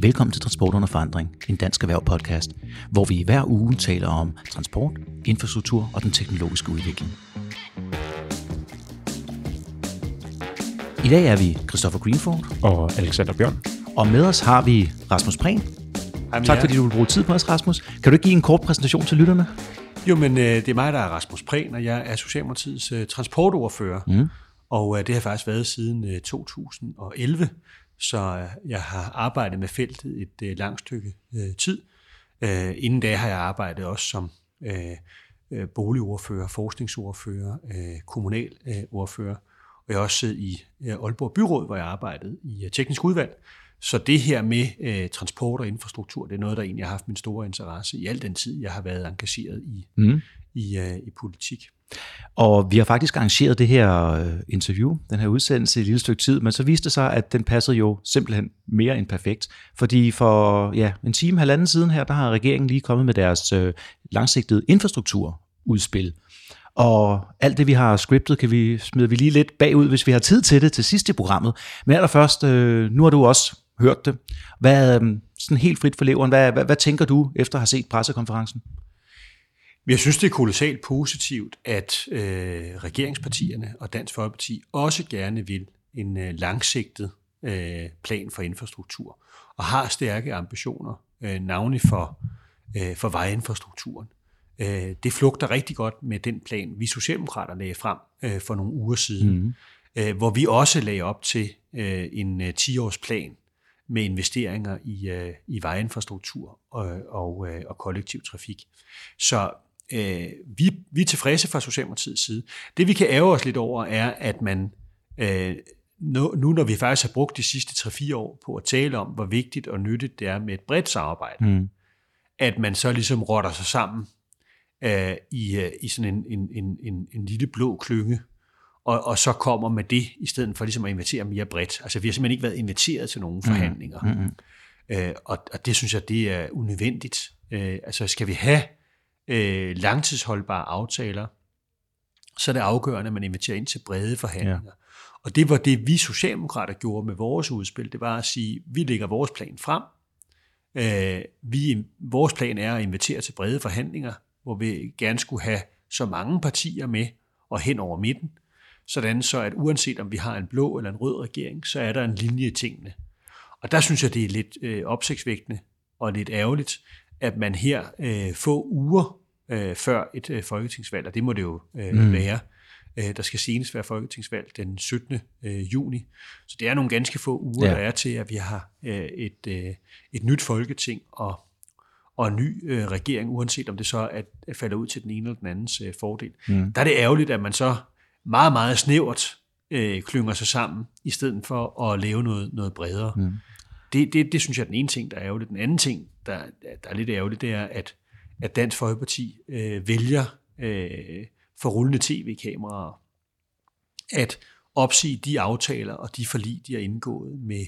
Velkommen til Transport under forandring, en dansk erhverv podcast, hvor vi hver uge taler om transport, infrastruktur og den teknologiske udvikling. I dag er vi Christopher Greenford og Alexander Bjørn. Og med os har vi Rasmus Prehn. Jamen, tak fordi du vil bruge tid på os, Rasmus. Kan du ikke give en kort præsentation til lytterne? Jo, men øh, det er mig, der er Rasmus Prehn, og jeg er Socialdemokratiets øh, transportordfører. Mm. Og øh, det har faktisk været siden øh, 2011, så øh, jeg har arbejdet med feltet et øh, langt stykke øh, tid. Øh, inden da har jeg arbejdet også som øh, øh, boligordfører, forskningsordfører, øh, kommunalordfører, og jeg har også siddet i øh, Aalborg Byråd, hvor jeg arbejdede i øh, teknisk udvalg. Så det her med øh, transport og infrastruktur, det er noget, der egentlig har haft min store interesse i al den tid, jeg har været engageret i, mm. i, øh, i politik. Og vi har faktisk arrangeret det her øh, interview, den her udsendelse i et lille stykke tid, men så viste det sig, at den passede jo simpelthen mere end perfekt. Fordi for ja, en time, halvanden siden her, der har regeringen lige kommet med deres øh, langsigtede infrastrukturudspil. Og alt det, vi har scriptet, kan vi, smider vi lige lidt bagud, hvis vi har tid til det til sidst i programmet. Men allerførst, øh, nu har du også hørt det. Hvad, øh, sådan helt frit for leveren, hvad, hvad, hvad tænker du efter at have set pressekonferencen? Jeg synes, det er kolossalt positivt, at øh, regeringspartierne og Dansk Folkeparti også gerne vil en øh, langsigtet øh, plan for infrastruktur og har stærke ambitioner, øh, navnlig for, øh, for vejinfrastrukturen. Øh, det flugter rigtig godt med den plan, vi Socialdemokrater lagde frem øh, for nogle uger siden, mm. øh, hvor vi også lagde op til øh, en øh, 10-års plan med investeringer i, øh, i vejinfrastruktur og, og, øh, og kollektiv trafik. Så øh, vi, vi er tilfredse fra Socialdemokratiets side. Det vi kan ære os lidt over er, at man øh, nu, nu når vi faktisk har brugt de sidste 3-4 år på at tale om, hvor vigtigt og nyttigt det er med et bredt samarbejde, mm. at man så ligesom rotter sig sammen øh, i, øh, i sådan en, en, en, en, en lille blå klynge, og, og så kommer med det, i stedet for ligesom at invitere mere bredt. Altså vi har simpelthen ikke været inviteret til nogen mm. forhandlinger. Mm. Mm. Øh, og, og det synes jeg, det er unødvendigt. Øh, altså skal vi have øh, langtidsholdbare aftaler, så er det afgørende, at man inviterer ind til brede forhandlinger. Ja. Og det var det, vi socialdemokrater gjorde med vores udspil. Det var at sige, vi lægger vores plan frem. Øh, vi, vores plan er at invitere til brede forhandlinger, hvor vi gerne skulle have så mange partier med og hen over midten, sådan så at uanset om vi har en blå eller en rød regering, så er der en linje i tingene. Og der synes jeg, det er lidt øh, opsigtsvægtende og lidt ærgerligt, at man her øh, få uger øh, før et øh, folketingsvalg, og det må det jo øh, mm. være, øh, der skal senest være folketingsvalg den 17. Øh, juni. Så det er nogle ganske få uger, ja. der er til, at vi har øh, et, øh, et nyt folketing og, og en ny øh, regering, uanset om det så er, at falder ud til den ene eller den andens øh, fordel. Mm. Der er det ærgerligt, at man så meget, meget snævert øh, klynger sig sammen, i stedet for at lave noget, noget bredere. Mm. Det, det, det synes jeg er den ene ting, der er ærgerligt. Den anden ting, der, der er lidt ærgerligt, det er, at, at Dansk Folkeparti øh, vælger øh, for rullende tv-kameraer at opsige de aftaler og de forlig, de har indgået med,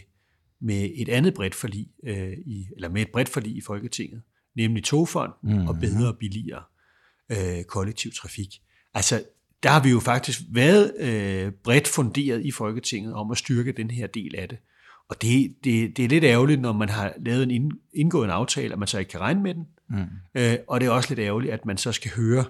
med et andet bredt forlig, øh, i, eller med et bredt forlig i Folketinget, nemlig togfond mm. og bedre og billigere øh, kollektiv trafik. Altså, der har vi jo faktisk været øh, bredt funderet i Folketinget om at styrke den her del af det. Og det, det, det er lidt ærgerligt, når man har lavet en ind, indgået en aftale, at man så ikke kan regne med den. Mm. Øh, og det er også lidt ærgerligt, at man så skal høre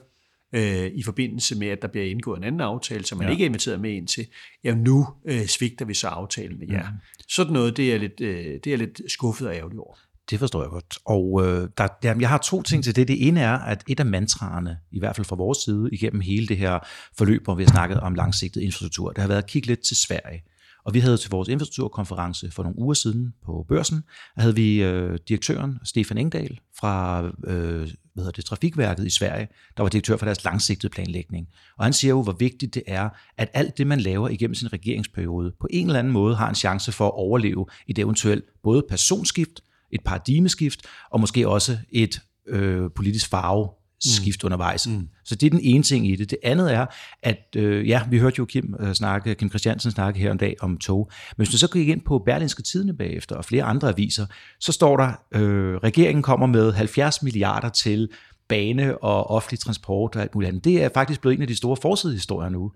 øh, i forbindelse med, at der bliver indgået en anden aftale, som man ja. ikke er inviteret med ind til, jamen nu øh, svigter vi så aftalen med jer. Mm. Sådan noget, det er, lidt, øh, det er lidt skuffet og ærgerligt over. Det forstår jeg godt. Og øh, der, jamen, jeg har to ting til det. Det ene er, at et af mantraerne, i hvert fald fra vores side, igennem hele det her forløb, hvor vi har snakket om langsigtet infrastruktur, det har været at kigge lidt til Sverige. Og vi havde til vores infrastrukturkonference for nogle uger siden på børsen, der havde vi øh, direktøren Stefan Engdahl fra øh, hvad hedder det, Trafikværket i Sverige, der var direktør for deres langsigtede planlægning. Og han siger jo, hvor vigtigt det er, at alt det, man laver igennem sin regeringsperiode, på en eller anden måde har en chance for at overleve et eventuelt både personskift, et paradigmeskift, og måske også et øh, politisk farve skift mm. undervejs. Mm. Så det er den ene ting i det. Det andet er, at øh, ja, vi hørte jo Kim uh, snakke, Kim Christiansen snakke her en dag om tog. Men hvis du så gik ind på Berlinske Tidene bagefter og flere andre aviser, så står der, øh, regeringen kommer med 70 milliarder til bane og offentlig transport og alt muligt andet. Det er faktisk blevet en af de store forsidehistorier nu.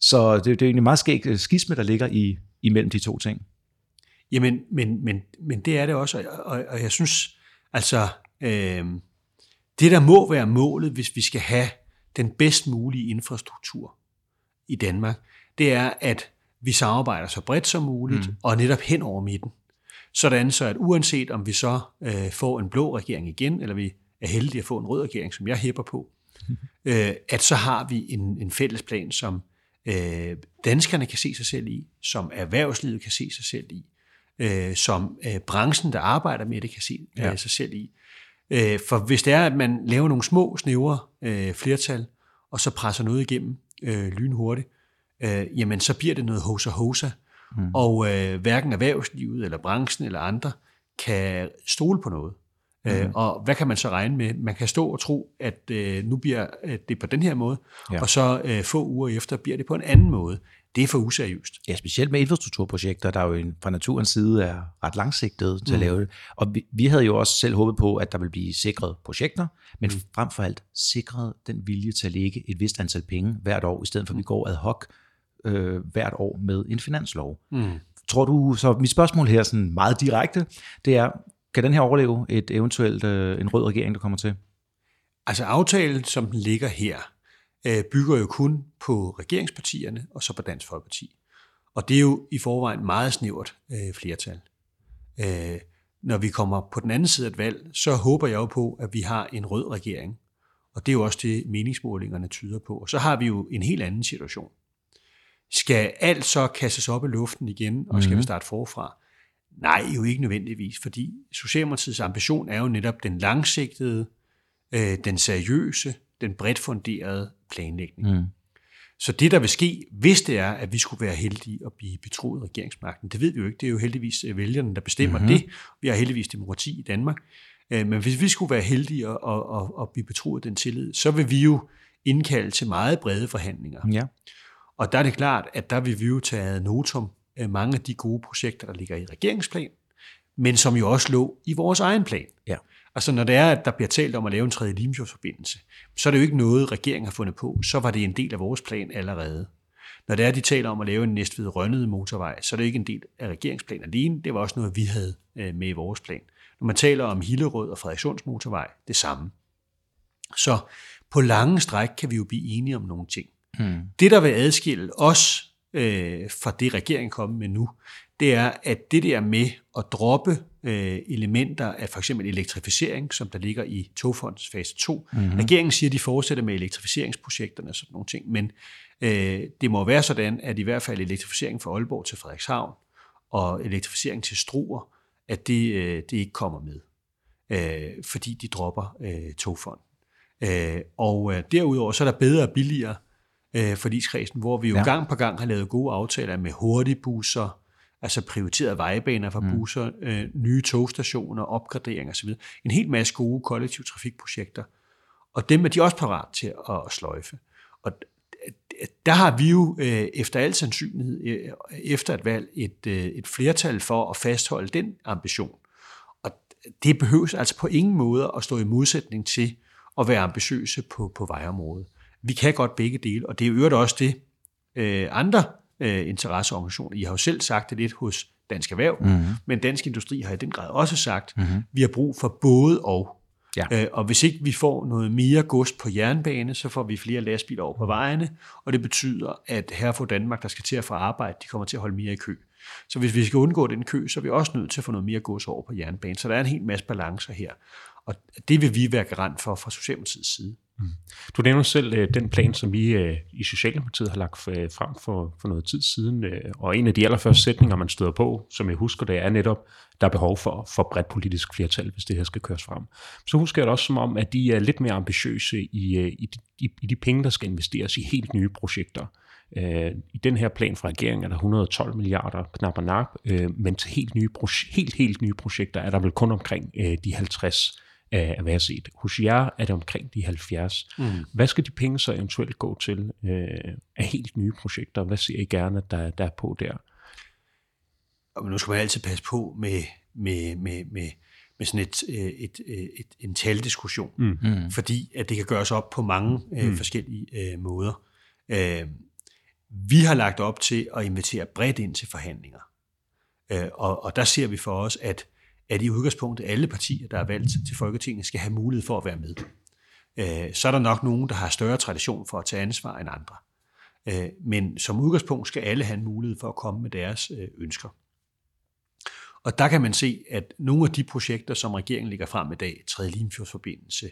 Så det, det er egentlig meget skægt skisme, der ligger i, imellem de to ting. Jamen, men, men, men det er det også, og, og, og jeg synes, altså, øh, det der må være målet, hvis vi skal have den bedst mulige infrastruktur i Danmark, det er, at vi samarbejder så bredt som muligt, mm. og netop hen over midten. Sådan så, at uanset om vi så øh, får en blå regering igen, eller vi er heldige at få en rød regering, som jeg hæpper på, øh, at så har vi en, en fælles plan, som øh, danskerne kan se sig selv i, som erhvervslivet kan se sig selv i, øh, som øh, branchen, der arbejder med det, kan se øh, ja. sig selv i. Øh, for hvis det er, at man laver nogle små, snævre øh, flertal, og så presser noget igennem øh, lynhurtigt, øh, jamen så bliver det noget hosa hosa, mm. og øh, hverken erhvervslivet eller branchen eller andre kan stole på noget. Mm. Øh, og hvad kan man så regne med? Man kan stå og tro, at øh, nu bliver øh, det på den her måde, ja. og så øh, få uger efter bliver det på en anden måde. Det er for useriøst. Ja, specielt med infrastrukturprojekter, der jo fra naturens side er ret langsigtet til mm. at lave det. Og vi, vi havde jo også selv håbet på, at der ville blive sikret projekter, men mm. frem for alt sikret den vilje til at lægge et vist antal penge hvert år, i stedet for at vi mm. går ad hoc øh, hvert år med en finanslov. Mm. Tror du, så mit spørgsmål her sådan meget direkte, det er, kan den her overleve et eventuelt øh, en rød regering, der kommer til? Altså aftalen, som den ligger her, øh, bygger jo kun på regeringspartierne og så på Dansk Folkeparti. Og det er jo i forvejen meget snævert øh, flertal. Øh, når vi kommer på den anden side af et valg, så håber jeg jo på, at vi har en rød regering. Og det er jo også det, meningsmålingerne tyder på. Og så har vi jo en helt anden situation. Skal alt så kastes op i luften igen, og skal mm-hmm. vi starte forfra? Nej, jo ikke nødvendigvis, fordi Socialdemokratiets ambition er jo netop den langsigtede, øh, den seriøse, den bredt funderede planlægning. Mm. Så det, der vil ske, hvis det er, at vi skulle være heldige at blive betroet regeringsmagten, det ved vi jo ikke. Det er jo heldigvis øh, vælgerne, der bestemmer mm-hmm. det. Vi har heldigvis demokrati i Danmark. Øh, men hvis vi skulle være heldige at, at, at, at blive betroet den tillid, så vil vi jo indkalde til meget brede forhandlinger. Ja. Og der er det klart, at der vil vi jo tage notum mange af de gode projekter, der ligger i regeringsplan, men som jo også lå i vores egen plan. Ja. Altså når det er, at der bliver talt om at lave en tredje Limfjordsforbindelse, så er det jo ikke noget, regeringen har fundet på. Så var det en del af vores plan allerede. Når det er, at de taler om at lave en næstved rønnede motorvej, så er det ikke en del af regeringsplanen alene. Det var også noget, vi havde øh, med i vores plan. Når man taler om Hillerød og Frederikssunds motorvej, det samme. Så på lange stræk kan vi jo blive enige om nogle ting. Hmm. Det, der vil adskille os øh, fra det, regeringen kommer med nu, det er, at det der med at droppe øh, elementer af for eksempel elektrificering, som der ligger i togfondens fase 2. Mm-hmm. Regeringen siger, at de fortsætter med elektrificeringsprojekterne og sådan nogle ting, men øh, det må være sådan, at i hvert fald elektrificering fra Aalborg til Frederikshavn og elektrificering til Struer, at det, øh, det ikke kommer med, øh, fordi de dropper øh, togfonden. Øh, og øh, derudover så er der bedre og billigere øh, forligskredsen, hvor vi jo ja. gang på gang har lavet gode aftaler med hurtigbusser, altså prioriterede vejbaner for mm. busser, øh, nye togstationer, opgradering osv. En helt masse gode kollektiv trafikprojekter. Og dem er de også parat til at, at sløjfe. Og der har vi jo øh, efter al sandsynlighed, øh, efter et valg, et, øh, et flertal for at fastholde den ambition. Og det behøves altså på ingen måde at stå i modsætning til at være ambitiøse på, på vejområdet. Vi kan godt begge dele, og det er jo øvrigt også det, øh, andre øh, interesseorganisationer. I har jo selv sagt det lidt hos Dansk Erhverv, mm-hmm. men Dansk Industri har i den grad også sagt, mm-hmm. vi har brug for både og. Ja. Øh, og hvis ikke vi får noget mere gods på jernbane, så får vi flere lastbiler over på vejene, og det betyder, at her for Danmark, der skal til at få arbejde, de kommer til at holde mere i kø. Så hvis vi skal undgå den kø, så er vi også nødt til at få noget mere gods over på jernbanen. Så der er en hel masse balancer her. Og det vil vi være garant for fra Socialdemokratiets side. Mm. Du nævner selv øh, den plan, som vi øh, i Socialdemokratiet har lagt øh, frem for, for noget tid siden, øh, og en af de allerførste sætninger, man støder på, som jeg husker det, er netop, der er behov for, for bredt politisk flertal, hvis det her skal køres frem. Så husker jeg det også som om, at de er lidt mere ambitiøse i, øh, i, i, i de penge, der skal investeres i helt nye projekter. Øh, I den her plan fra regeringen er der 112 milliarder knap og nap, øh, men til helt, nye helt, helt nye projekter er der vel kun omkring øh, de 50 af, hvad jeg har set. Hos jer er det omkring de 70. Mm. Hvad skal de penge så eventuelt gå til øh, af helt nye projekter? Hvad ser I gerne, der, der er på der? Og nu skal man altid passe på med, med, med, med, med sådan et, øh, et, et, øh, et, en taldiskussion, mm. mm. fordi at det kan gøres op på mange øh, mm. forskellige øh, måder. Øh, vi har lagt op til at invitere bredt ind til forhandlinger. Øh, og, og der ser vi for os, at, at i udgangspunktet alle partier, der er valgt til Folketinget, skal have mulighed for at være med. Øh, så er der nok nogen, der har større tradition for at tage ansvar end andre. Øh, men som udgangspunkt skal alle have en mulighed for at komme med deres øh, ønsker. Og der kan man se, at nogle af de projekter, som regeringen ligger frem i dag, 3. Limfjordsforbindelse,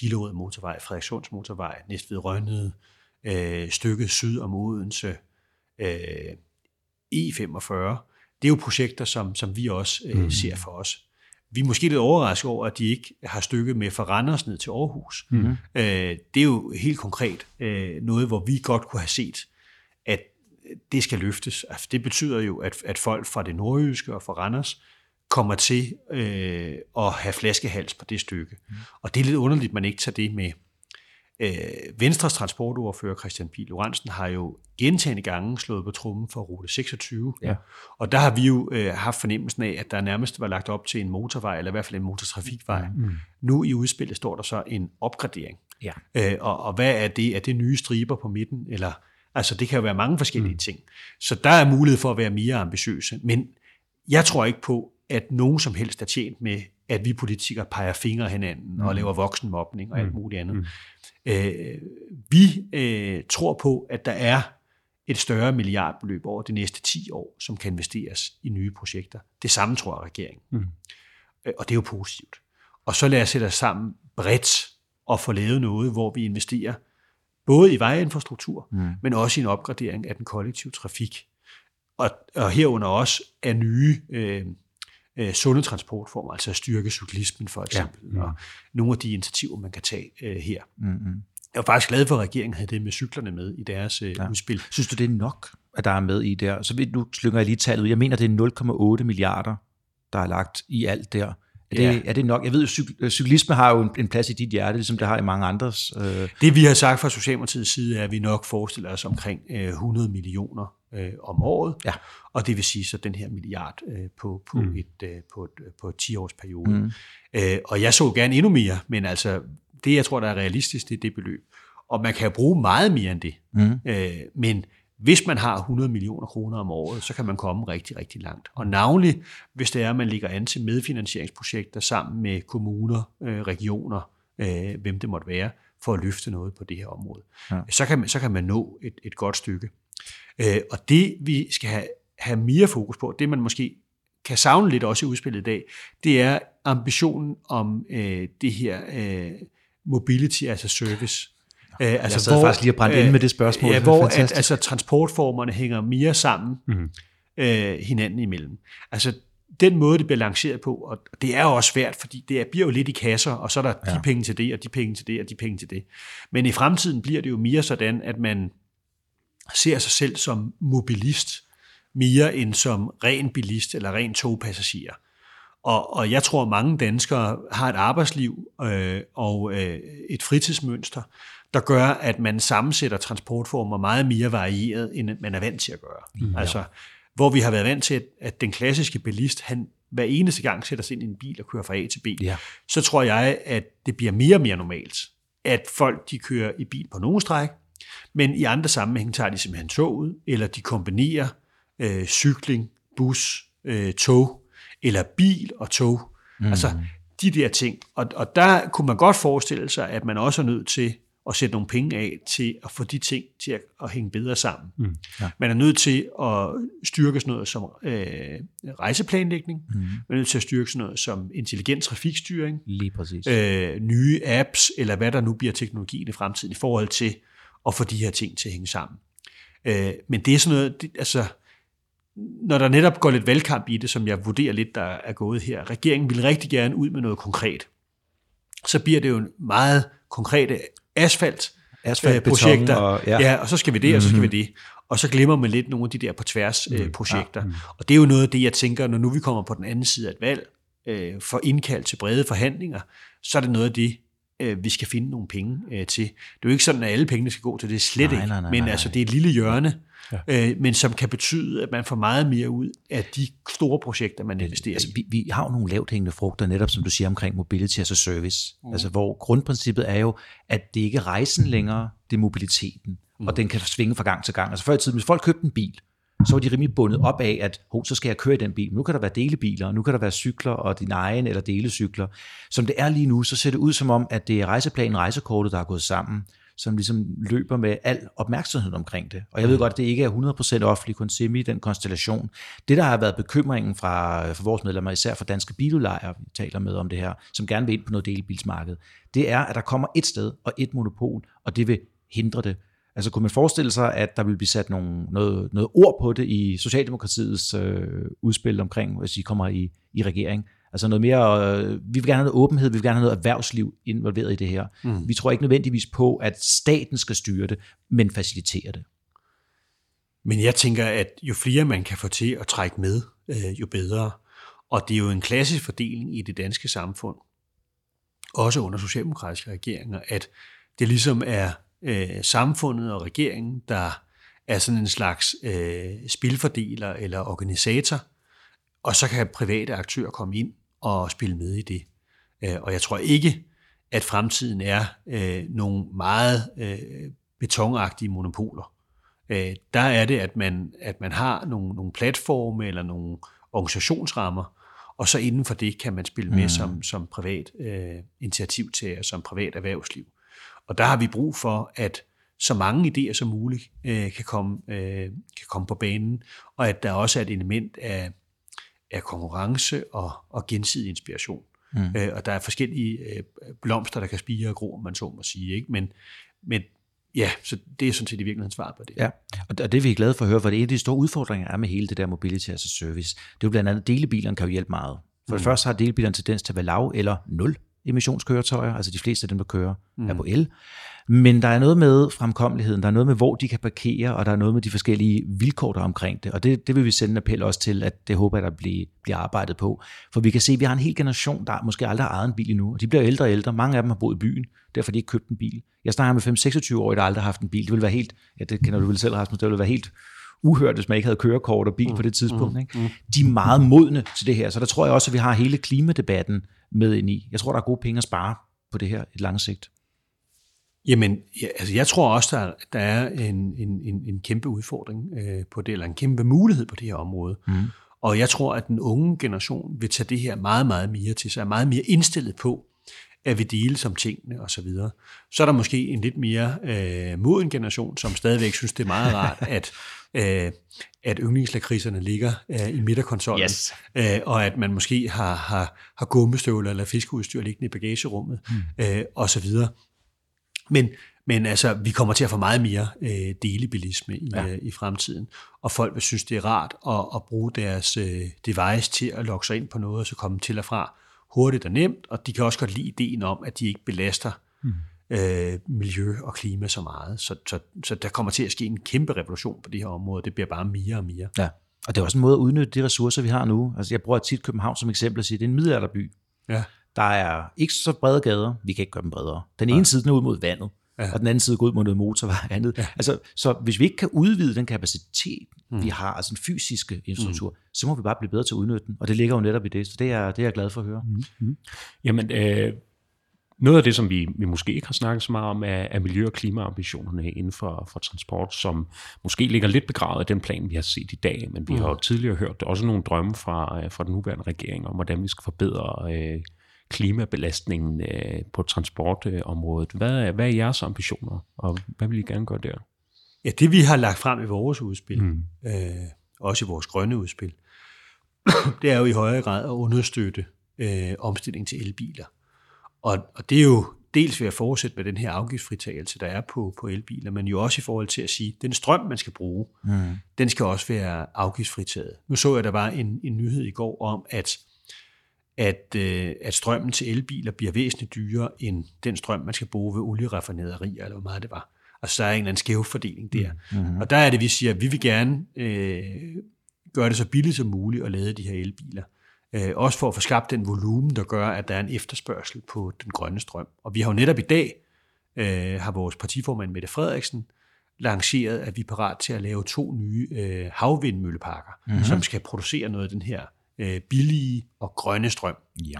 Hillerød Motorvej, Frederikssunds Motorvej, Næstved Rønnede, øh, stykket syd om Odense, øh, E45, det er jo projekter, som, som vi også øh, mm. ser for os. Vi er måske lidt overrasket over, at de ikke har stykket med fra Randers ned til Aarhus. Mm. Øh, det er jo helt konkret øh, noget, hvor vi godt kunne have set, at det skal løftes. Altså, det betyder jo, at, at folk fra det nordjyske og fra Randers kommer til øh, at have flaskehals på det stykke. Mm. Og det er lidt underligt, at man ikke tager det med. Øh, Venstres transportordfører Christian Pihl Lorentzen har jo gentagende gange slået på trummen for rute 26. Ja. Og der har vi jo øh, haft fornemmelsen af, at der nærmest var lagt op til en motorvej, eller i hvert fald en motortrafikvej. Mm. Nu i udspillet står der så en opgradering. Ja. Øh, og, og hvad er det? Er det nye striber på midten? Eller, altså det kan jo være mange forskellige mm. ting. Så der er mulighed for at være mere ambitiøse. Men jeg tror ikke på, at nogen som helst er tjent med, at vi politikere peger fingre hinanden mm. og laver voksenmobning og alt mm. muligt andet. Mm. Øh, vi øh, tror på, at der er et større milliardbeløb over de næste 10 år, som kan investeres i nye projekter. Det samme tror jeg regeringen. Mm. Øh, og det er jo positivt. Og så lad os sætte os sammen bredt og få lavet noget, hvor vi investerer både i vejinfrastruktur, mm. men også i en opgradering af den kollektive trafik. Og, og herunder også af nye øh, øh, sunde transportformer, altså at styrke cyklismen for eksempel, ja. Mm. og nogle af de initiativer, man kan tage øh, her. Mm-hmm. Jeg var faktisk glad for, at regeringen havde det med cyklerne med i deres øh, ja. udspil. Synes du, det er nok, at der er med i der? Så nu slynger jeg lige tallet ud. Jeg mener, det er 0,8 milliarder, der er lagt i alt der. Er det, ja. er det nok? Jeg ved, at cyklisme har jo en, en plads i dit hjerte, ligesom det har i mange andres. Øh. Det vi har sagt fra Socialdemokratiets side, er, at vi nok forestiller os omkring øh, 100 millioner øh, om året. Ja. Og det vil sige så den her milliard øh, på, på, mm. et, øh, på, et, på et 10-års periode. Mm. Øh, og jeg så gerne endnu mere, men altså det, jeg tror, der er realistisk, det er det beløb. Og man kan bruge meget mere end det. Mm. Øh, men hvis man har 100 millioner kroner om året, så kan man komme rigtig, rigtig langt. Og navnlig, hvis det er, at man ligger an til medfinansieringsprojekter sammen med kommuner, øh, regioner, øh, hvem det måtte være, for at løfte noget på det her område. Ja. Så, kan man, så kan man nå et, et godt stykke. Øh, og det, vi skal have, have mere fokus på, det man måske kan savne lidt også i udspillet i dag, det er ambitionen om øh, det her øh, mobility as a service. Øh, altså, jeg sad hvor, faktisk lige at brænde øh, ind med det spørgsmål. Ja, hvor at, altså, transportformerne hænger mere sammen mm. øh, hinanden imellem. Altså den måde, det bliver lanceret på, og det er jo også svært, fordi det bliver jo lidt i kasser, og så er der ja. de penge til det, og de penge til det, og de penge til det. Men i fremtiden bliver det jo mere sådan, at man ser sig selv som mobilist, mere end som ren bilist eller ren togpassager. Og, og jeg tror, at mange danskere har et arbejdsliv øh, og øh, et fritidsmønster, der gør, at man sammensætter transportformer meget mere varieret, end man er vant til at gøre. Mm, ja. Altså, hvor vi har været vant til, at den klassiske bilist, han hver eneste gang sætter sig ind i en bil og kører fra A til B, ja. så tror jeg, at det bliver mere og mere normalt, at folk de kører i bil på nogle stræk, men i andre sammenhæng tager de simpelthen toget, eller de kombinerer øh, cykling, bus, øh, tog, eller bil og tog. Mm. Altså de der ting. Og, og der kunne man godt forestille sig, at man også er nødt til at sætte nogle penge af til at få de ting til at, at hænge bedre sammen. Mm, ja. Man er nødt til at styrke sådan noget som øh, rejseplanlægning, mm. man er nødt til at styrke sådan noget som intelligent trafikstyring, Lige præcis. Øh, nye apps, eller hvad der nu bliver teknologien i fremtiden i forhold til at få de her ting til at hænge sammen. Øh, men det er sådan noget, det, altså, når der netop går lidt valgkamp i det, som jeg vurderer lidt, der er gået her, regeringen vil rigtig gerne ud med noget konkret, så bliver det jo meget konkrete asfalt, asfalt projekter, og, ja. ja, og så skal vi det, mm-hmm. og så skal vi mhm. det. Og så glemmer man lidt nogle af de der på tværs mm, øh, projekter. Ja, mm. Og det er jo noget af det, jeg tænker, når nu vi kommer på den anden side af et valg, øh, for indkald til brede forhandlinger, så er det noget af det, øh, vi skal finde nogle penge øh, til. Det er jo ikke sådan, at alle pengene skal gå til det, slet nej, ikke. Nej, nej, men nej, altså, det er et lille hjørne, ja. øh, men som kan betyde, at man får meget mere ud af de store projekter, man investerer altså, i. Vi, vi har jo nogle lavt hængende frugter, netop som du siger omkring mobility as a service. Mm. Altså, hvor grundprincippet er jo, at det ikke er rejsen længere, det er mobiliteten. Mm. Og den kan svinge fra gang til gang. Altså før i tiden, hvis folk købte en bil, så var de rimelig bundet op af, at oh, så skal jeg køre i den bil. Nu kan der være delebiler, nu kan der være cykler og din egen eller delecykler. Som det er lige nu, så ser det ud som om, at det er rejseplanen, rejsekortet, der er gået sammen som ligesom løber med al opmærksomhed omkring det. Og jeg ved mm. godt, at det ikke er 100% offentlig konsemi i den konstellation. Det, der har været bekymringen fra, fra vores medlemmer, især fra danske biludlejere, vi taler med om det her, som gerne vil ind på noget delebilsmarked, det er, at der kommer et sted og et monopol, og det vil hindre det. Altså kunne man forestille sig, at der vil blive sat nogle, noget, noget ord på det i Socialdemokratiets øh, udspil omkring, hvis I kommer i, i regering? Altså noget mere, øh, vi vil gerne have noget åbenhed, vi vil gerne have noget erhvervsliv involveret i det her. Mm. Vi tror ikke nødvendigvis på, at staten skal styre det, men facilitere det. Men jeg tænker, at jo flere man kan få til at trække med, øh, jo bedre. Og det er jo en klassisk fordeling i det danske samfund, også under socialdemokratiske regeringer, at det ligesom er øh, samfundet og regeringen, der er sådan en slags øh, spilfordeler eller organisator, og så kan private aktører komme ind og spille med i det. Øh, og jeg tror ikke, at fremtiden er øh, nogle meget øh, betonagtige monopoler. Øh, der er det, at man, at man har nogle, nogle platforme eller nogle organisationsrammer, og så inden for det kan man spille med mm. som, som privat øh, initiativtager, som privat erhvervsliv. Og der har vi brug for, at så mange idéer som muligt øh, kan, komme, øh, kan komme på banen, og at der også er et element af, af konkurrence og, og gensidig inspiration. Mm. Øh, og der er forskellige øh, blomster, der kan spire og gro, om man så må sige. Ikke? Men, men ja, så det er sådan set i virkeligheden svaret på det. Ja, og det er vi glade for at høre, for det er en af de store udfordringer er med hele det der mobility as a service. Det er jo blandt andet, delebilerne kan jo hjælpe meget. For mm. det første har delebilerne tendens til at være lav eller nul emissionskøretøjer, altså de fleste af dem, der kører, mm. er på el. Men der er noget med fremkommeligheden, der er noget med, hvor de kan parkere, og der er noget med de forskellige vilkår, der er omkring det. Og det, det vil vi sende en appel også til, at det håber jeg, der bliver, bliver arbejdet på. For vi kan se, at vi har en hel generation, der måske aldrig har ejet en bil endnu, og de bliver ældre og ældre. Mange af dem har boet i byen, derfor har de ikke købt en bil. Jeg snakker med 5-26 år, der aldrig har haft en bil. Det vil være helt, ja, det kender du vel selv, Rasmus, det vil være helt uhørt, hvis man ikke havde kørekort og bil mm, på det tidspunkt. Mm, ikke? Mm. De er meget modne til det her, så der tror jeg også, at vi har hele klimadebatten med ind i. Jeg tror, der er gode penge at spare på det her et langt sigt. Jamen, ja, altså jeg tror også, der, der er en, en, en, en kæmpe udfordring øh, på det, eller en kæmpe mulighed på det her område. Mm. Og jeg tror, at den unge generation vil tage det her meget, meget mere til sig, er meget mere indstillet på, at vi deler som tingene og så videre. Så er der måske en lidt mere øh, moden generation, som stadigvæk synes, det er meget rart, at, øh, at yndlingslakridserne ligger øh, i midterkonsollen, yes. øh, og at man måske har, har, har gummistøvler eller fiskeudstyr liggende i bagagerummet mm. øh, og så videre. Men, men altså, vi kommer til at få meget mere øh, delebilisme i, ja. øh, i fremtiden, og folk vil synes, det er rart at, at bruge deres øh, device til at logge sig ind på noget, og så komme til og fra hurtigt og nemt, og de kan også godt lide ideen om, at de ikke belaster mm. Øh, miljø og klima så meget. Så, så, så der kommer til at ske en kæmpe revolution på det her område. Det bliver bare mere og mere. Ja. Og det er også en måde at udnytte de ressourcer, vi har nu. Altså, jeg bruger tit København som eksempel at sige, at det er en middelalderby. Ja. Der er ikke så brede gader. Vi kan ikke gøre dem bredere. Den ene ja. side er ud mod vandet ja. og den anden side går ud mod noget motorvej og andet. Ja. Altså, så hvis vi ikke kan udvide den kapacitet, mm. vi har, altså den fysiske infrastruktur, mm. så må vi bare blive bedre til at udnytte den, og det ligger jo netop i det, så det er, det er jeg glad for at høre. Mm. Mm. Jamen, øh, noget af det, som vi, vi måske ikke har snakket så meget om, er, er miljø- og klimaambitionerne inden for, for transport, som måske ligger lidt begravet i den plan, vi har set i dag, men vi mm. har jo tidligere hørt også nogle drømme fra, fra den nuværende regering om, hvordan vi skal forbedre øh, klimabelastningen øh, på transportområdet. Hvad er, hvad er jeres ambitioner, og hvad vil I gerne gøre der? Ja, det vi har lagt frem i vores udspil, mm. øh, også i vores grønne udspil, det er jo i højere grad at understøtte øh, omstilling til elbiler. Og, og det er jo dels ved at fortsætte med den her afgiftsfritagelse, der er på, på elbiler, men jo også i forhold til at sige, at den strøm, man skal bruge, mm. den skal også være afgiftsfritaget. Nu så jeg, der var en, en nyhed i går om, at at, øh, at strømmen til elbiler bliver væsentligt dyrere end den strøm, man skal bruge ved olieraffinaderier, eller hvor meget det var. Og så er der en eller anden skæv fordeling der. Mm-hmm. Og der er det, vi siger, at vi vil gerne øh, gøre det så billigt som muligt at lade de her elbiler. Øh, også for at få skabt den volumen, der gør, at der er en efterspørgsel på den grønne strøm. Og vi har jo netop i dag, øh, har vores partiformand Mette Frederiksen, lanceret, at vi er parat til at lave to nye øh, havvindmølleparker, mm-hmm. som skal producere noget af den her øh, billige og grønne strøm. Ja.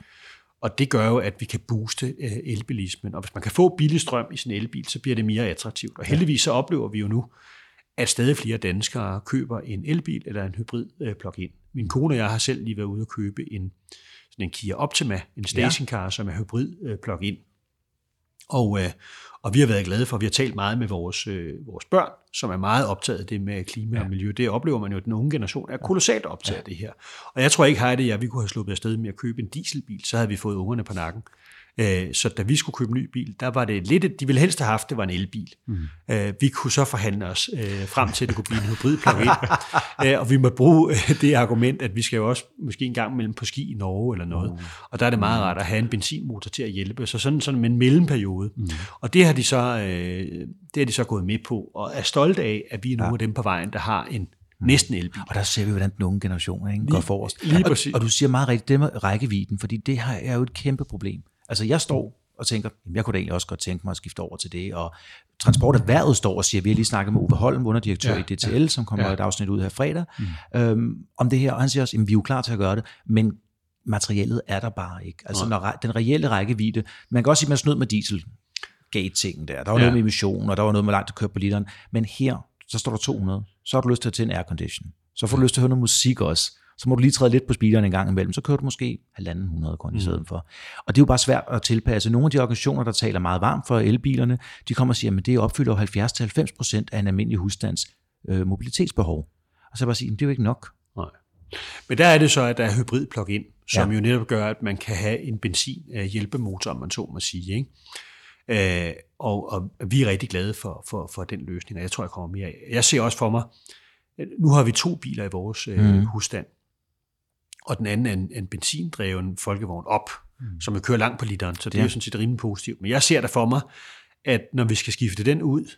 Og det gør jo, at vi kan booste øh, elbilismen. Og hvis man kan få billig strøm i sin elbil, så bliver det mere attraktivt. Og heldigvis så oplever vi jo nu, at stadig flere danskere køber en elbil eller en hybrid øh, plug-in. Min kone og jeg har selv lige været ude og købe en, sådan en Kia Optima, en stationcar, ja. som er hybrid øh, plug-in. Og, øh, og vi har været glade for, at vi har talt meget med vores, øh, vores børn, som er meget optaget af det med klima og miljø. Det oplever man jo, at den unge generation er kolossalt optaget af det her. Og jeg tror ikke, Heidi og jeg, vi kunne have sluppet afsted med at købe en dieselbil, så havde vi fået ungerne på nakken. Øh, så da vi skulle købe en ny bil, der var det lidt, de ville helst have haft, det var en elbil. Mm. Vi kunne så forhandle os øh, frem til, at det kunne blive en hybrid plug-in. og vi må bruge det argument, at vi skal jo også måske en gang mellem på ski i Norge eller noget. Mm. Og der er det meget mm. rart at have en benzinmotor til at hjælpe. Så sådan, sådan en mellemperiode. Mm. Og det har, de så, det har de så gået med på, og er stolte af, at vi er nogle ja. af dem på vejen, der har en næsten elbil. Og der ser vi, hvordan den unge generation ikke, går forrest. Lige præcis. Og, og du siger meget rigtigt, det med rækkevidden, fordi det her er jo et kæmpe problem. Altså jeg står og tænker, jamen, jeg kunne da egentlig også godt tænke mig at skifte over til det, og transporterhvervet står og siger, vi har lige snakket med Uwe Holm, underdirektør ja, i DTL, ja, som kommer ja. et afsnit ud her fredag, mm. øhm, om det her, og han siger også, jamen, vi er jo klar til at gøre det, men materiellet er der bare ikke. Altså når den reelle rækkevidde, man kan også sige, at man snød med diesel, gate-tingen der. Der var ja. noget med emission, og der var noget med langt at køre på literen. Men her, så står der 200. Så har du lyst til at tænde aircondition. Så får du lyst til at høre noget musik også så må du lige træde lidt på speederen en gang imellem, så kører du måske 1.500 kun i mm. stedet for. Og det er jo bare svært at tilpasse. Nogle af de organisationer, der taler meget varmt for elbilerne, de kommer og siger, at det opfylder 70-90% af en almindelig husstands øh, mobilitetsbehov. Og så bare sige, at det er jo ikke nok. Nej. Men der er det så, at der er hybrid plug-in, som ja. jo netop gør, at man kan have en benzin øh, hjælpemotor, om man så må sige. Ikke? Øh, og, og vi er rigtig glade for, for, for den løsning, og jeg tror, jeg kommer mere af. Jeg ser også for mig, nu har vi to biler i vores øh, mm. husstand og den anden er en, en benzindreven folkevogn op, mm. som vil køre langt på literen, så det ja. er jo sådan set rimelig positivt. Men jeg ser der for mig, at når vi skal skifte den ud,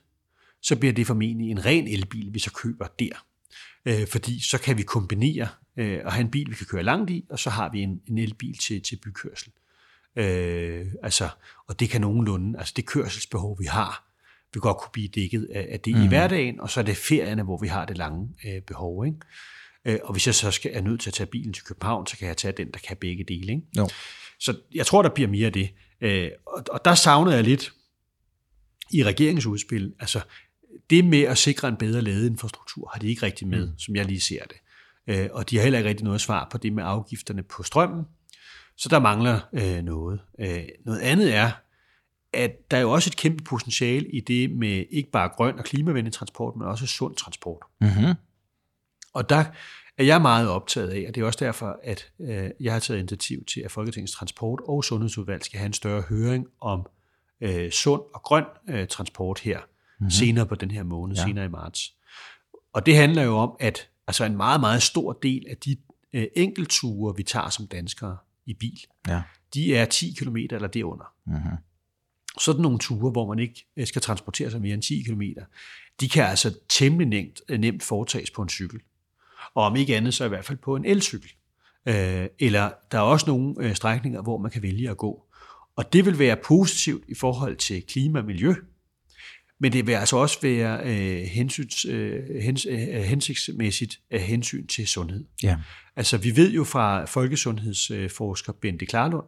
så bliver det formentlig en ren elbil, vi så køber der. Øh, fordi så kan vi kombinere øh, og have en bil, vi kan køre langt i, og så har vi en, en elbil til, til bykørsel. Øh, altså, og det kan nogenlunde, altså det kørselsbehov, vi har, vil godt kunne blive dækket af, af det mm. i hverdagen, og så er det ferierne, hvor vi har det lange øh, behov. Ikke? Øh, og hvis jeg så skal, er nødt til at tage bilen til København, så kan jeg tage den, der kan begge dele. Ikke? Jo. Så jeg tror, der bliver mere af det. Øh, og, og der savner jeg lidt i regeringsudspil, altså det med at sikre en bedre ladeinfrastruktur, har de ikke rigtig med, mm. som jeg lige ser det. Øh, og de har heller ikke rigtig noget svar på det med afgifterne på strømmen. Så der mangler øh, noget. Øh, noget andet er, at der er jo også et kæmpe potentiale i det med ikke bare grøn og klimavenlig transport, men også sund transport. Mm-hmm. Og der er jeg meget optaget af, og det er også derfor, at øh, jeg har taget initiativ til, at Folketingets Transport- og Sundhedsudvalg skal have en større høring om øh, sund og grøn øh, transport her mm-hmm. senere på den her måned, ja. senere i marts. Og det handler jo om, at altså en meget, meget stor del af de øh, enkelture, vi tager som danskere i bil, ja. de er 10 km eller derunder. Mm-hmm. Sådan nogle ture, hvor man ikke øh, skal transportere sig mere end 10 km, de kan altså temmelig nemt, øh, nemt foretages på en cykel og om ikke andet så i hvert fald på en elcykel. Øh, eller der er også nogle øh, strækninger, hvor man kan vælge at gå. Og det vil være positivt i forhold til klima og miljø, men det vil altså også være øh, hensyns, øh, hens, øh, hensigtsmæssigt af hensyn til sundhed. Ja. Altså vi ved jo fra folkesundhedsforsker Bente Klarlund,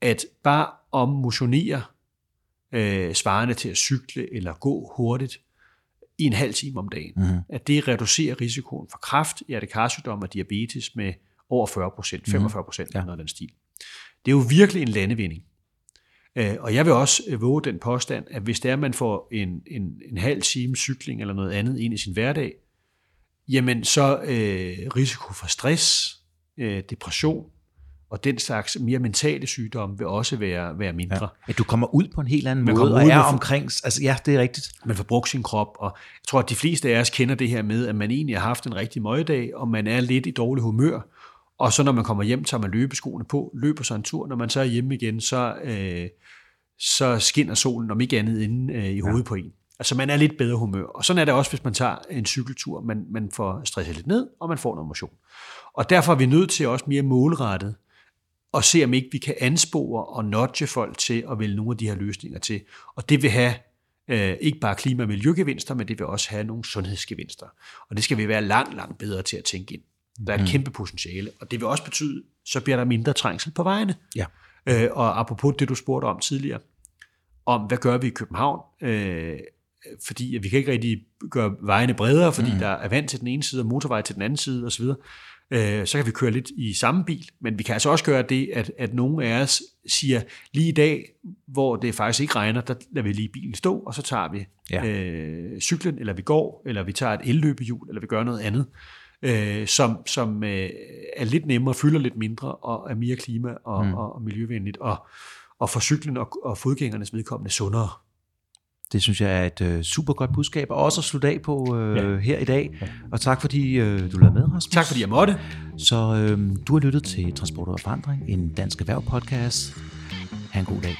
at bare om motionere øh, svarende til at cykle eller gå hurtigt, i en halv time om dagen. Mm. At det reducerer risikoen for kræft, hjertekarsygdom og diabetes med over 40 procent, 45 procent, mm. noget af den stil. Det er jo virkelig en landevinding. Øh, og jeg vil også øh, våge den påstand, at hvis er, at man får en, en, en halv time cykling eller noget andet ind i sin hverdag, jamen så øh, risiko for stress, øh, depression, og den slags mere mentale sygdomme vil også være, være mindre. Ja. At du kommer ud på en helt anden man måde, og er omkring, altså ja, det er rigtigt. Man får brugt sin krop, og jeg tror, at de fleste af os kender det her med, at man egentlig har haft en rigtig møgdag, og man er lidt i dårlig humør, og så når man kommer hjem, tager man løbeskoene på, løber sig en tur, når man så er hjemme igen, så, øh, så skinner solen om ikke andet inde øh, i hovedet ja. på en. Altså man er lidt bedre humør. Og sådan er det også, hvis man tager en cykeltur. Man, man får stresset lidt ned, og man får noget motion. Og derfor er vi nødt til også mere målrettet og se om ikke vi kan anspore og nudge folk til at vælge nogle af de her løsninger til. Og det vil have øh, ikke bare klima- og miljøgevinster, men det vil også have nogle sundhedsgevinster. Og det skal vi være langt, langt bedre til at tænke ind. Der er et mm. kæmpe potentiale, og det vil også betyde, så bliver der mindre trængsel på vejene. Ja. Øh, og apropos det, du spurgte om tidligere, om hvad gør vi i København, øh, fordi vi kan ikke rigtig gøre vejene bredere, fordi mm. der er vand til den ene side og motorvej til den anden side osv., øh, så kan vi køre lidt i samme bil. Men vi kan altså også gøre det, at, at nogle af os siger, lige i dag, hvor det faktisk ikke regner, der lader vi lige bilen stå, og så tager vi ja. øh, cyklen, eller vi går, eller vi tager et elløbehjul, eller vi gør noget andet, øh, som, som øh, er lidt nemmere, fylder lidt mindre, og er mere klima- og, mm. og, og miljøvenligt, og, og for cyklen og, og fodgængernes vedkommende sundere. Det synes jeg er et øh, super godt budskab, og også at slutte af på øh, ja. her i dag. Og tak fordi øh, du lavede med, Rasmus. Tak fordi jeg måtte. Så øh, du har lyttet til Transport og Forandring, en dansk erhverv podcast. Ha' en god dag.